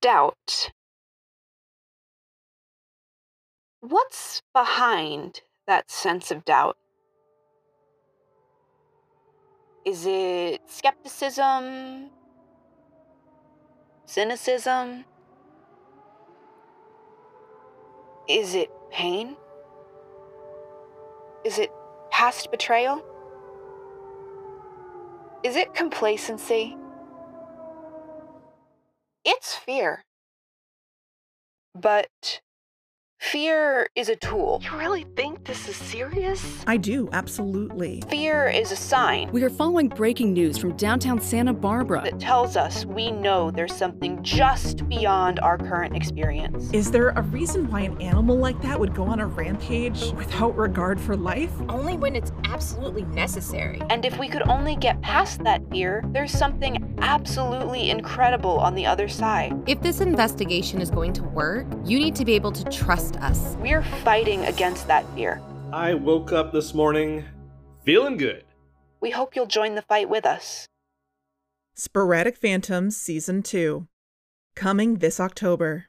doubt. What's behind that sense of doubt? Is it skepticism? Cynicism? Is it pain? Is it past betrayal? Is it complacency? It's fear. But fear is a tool. You really think this is serious? I do, absolutely. Fear is a sign We are following breaking news from downtown Santa Barbara. that tells us we know there's something just beyond our current experience. Is there a reason why an animal like that would go on a rampage without regard for life? Only when it's absolutely necessary. And if we could only get past that fear, there's something absolutely incredible on the other side. If this investigation is going to work, you need to be able to trust us. We're fighting against that fear. I woke up this morning feeling good. We hope you'll join the fight with us. Sporadic Phantoms Season 2. Coming this October.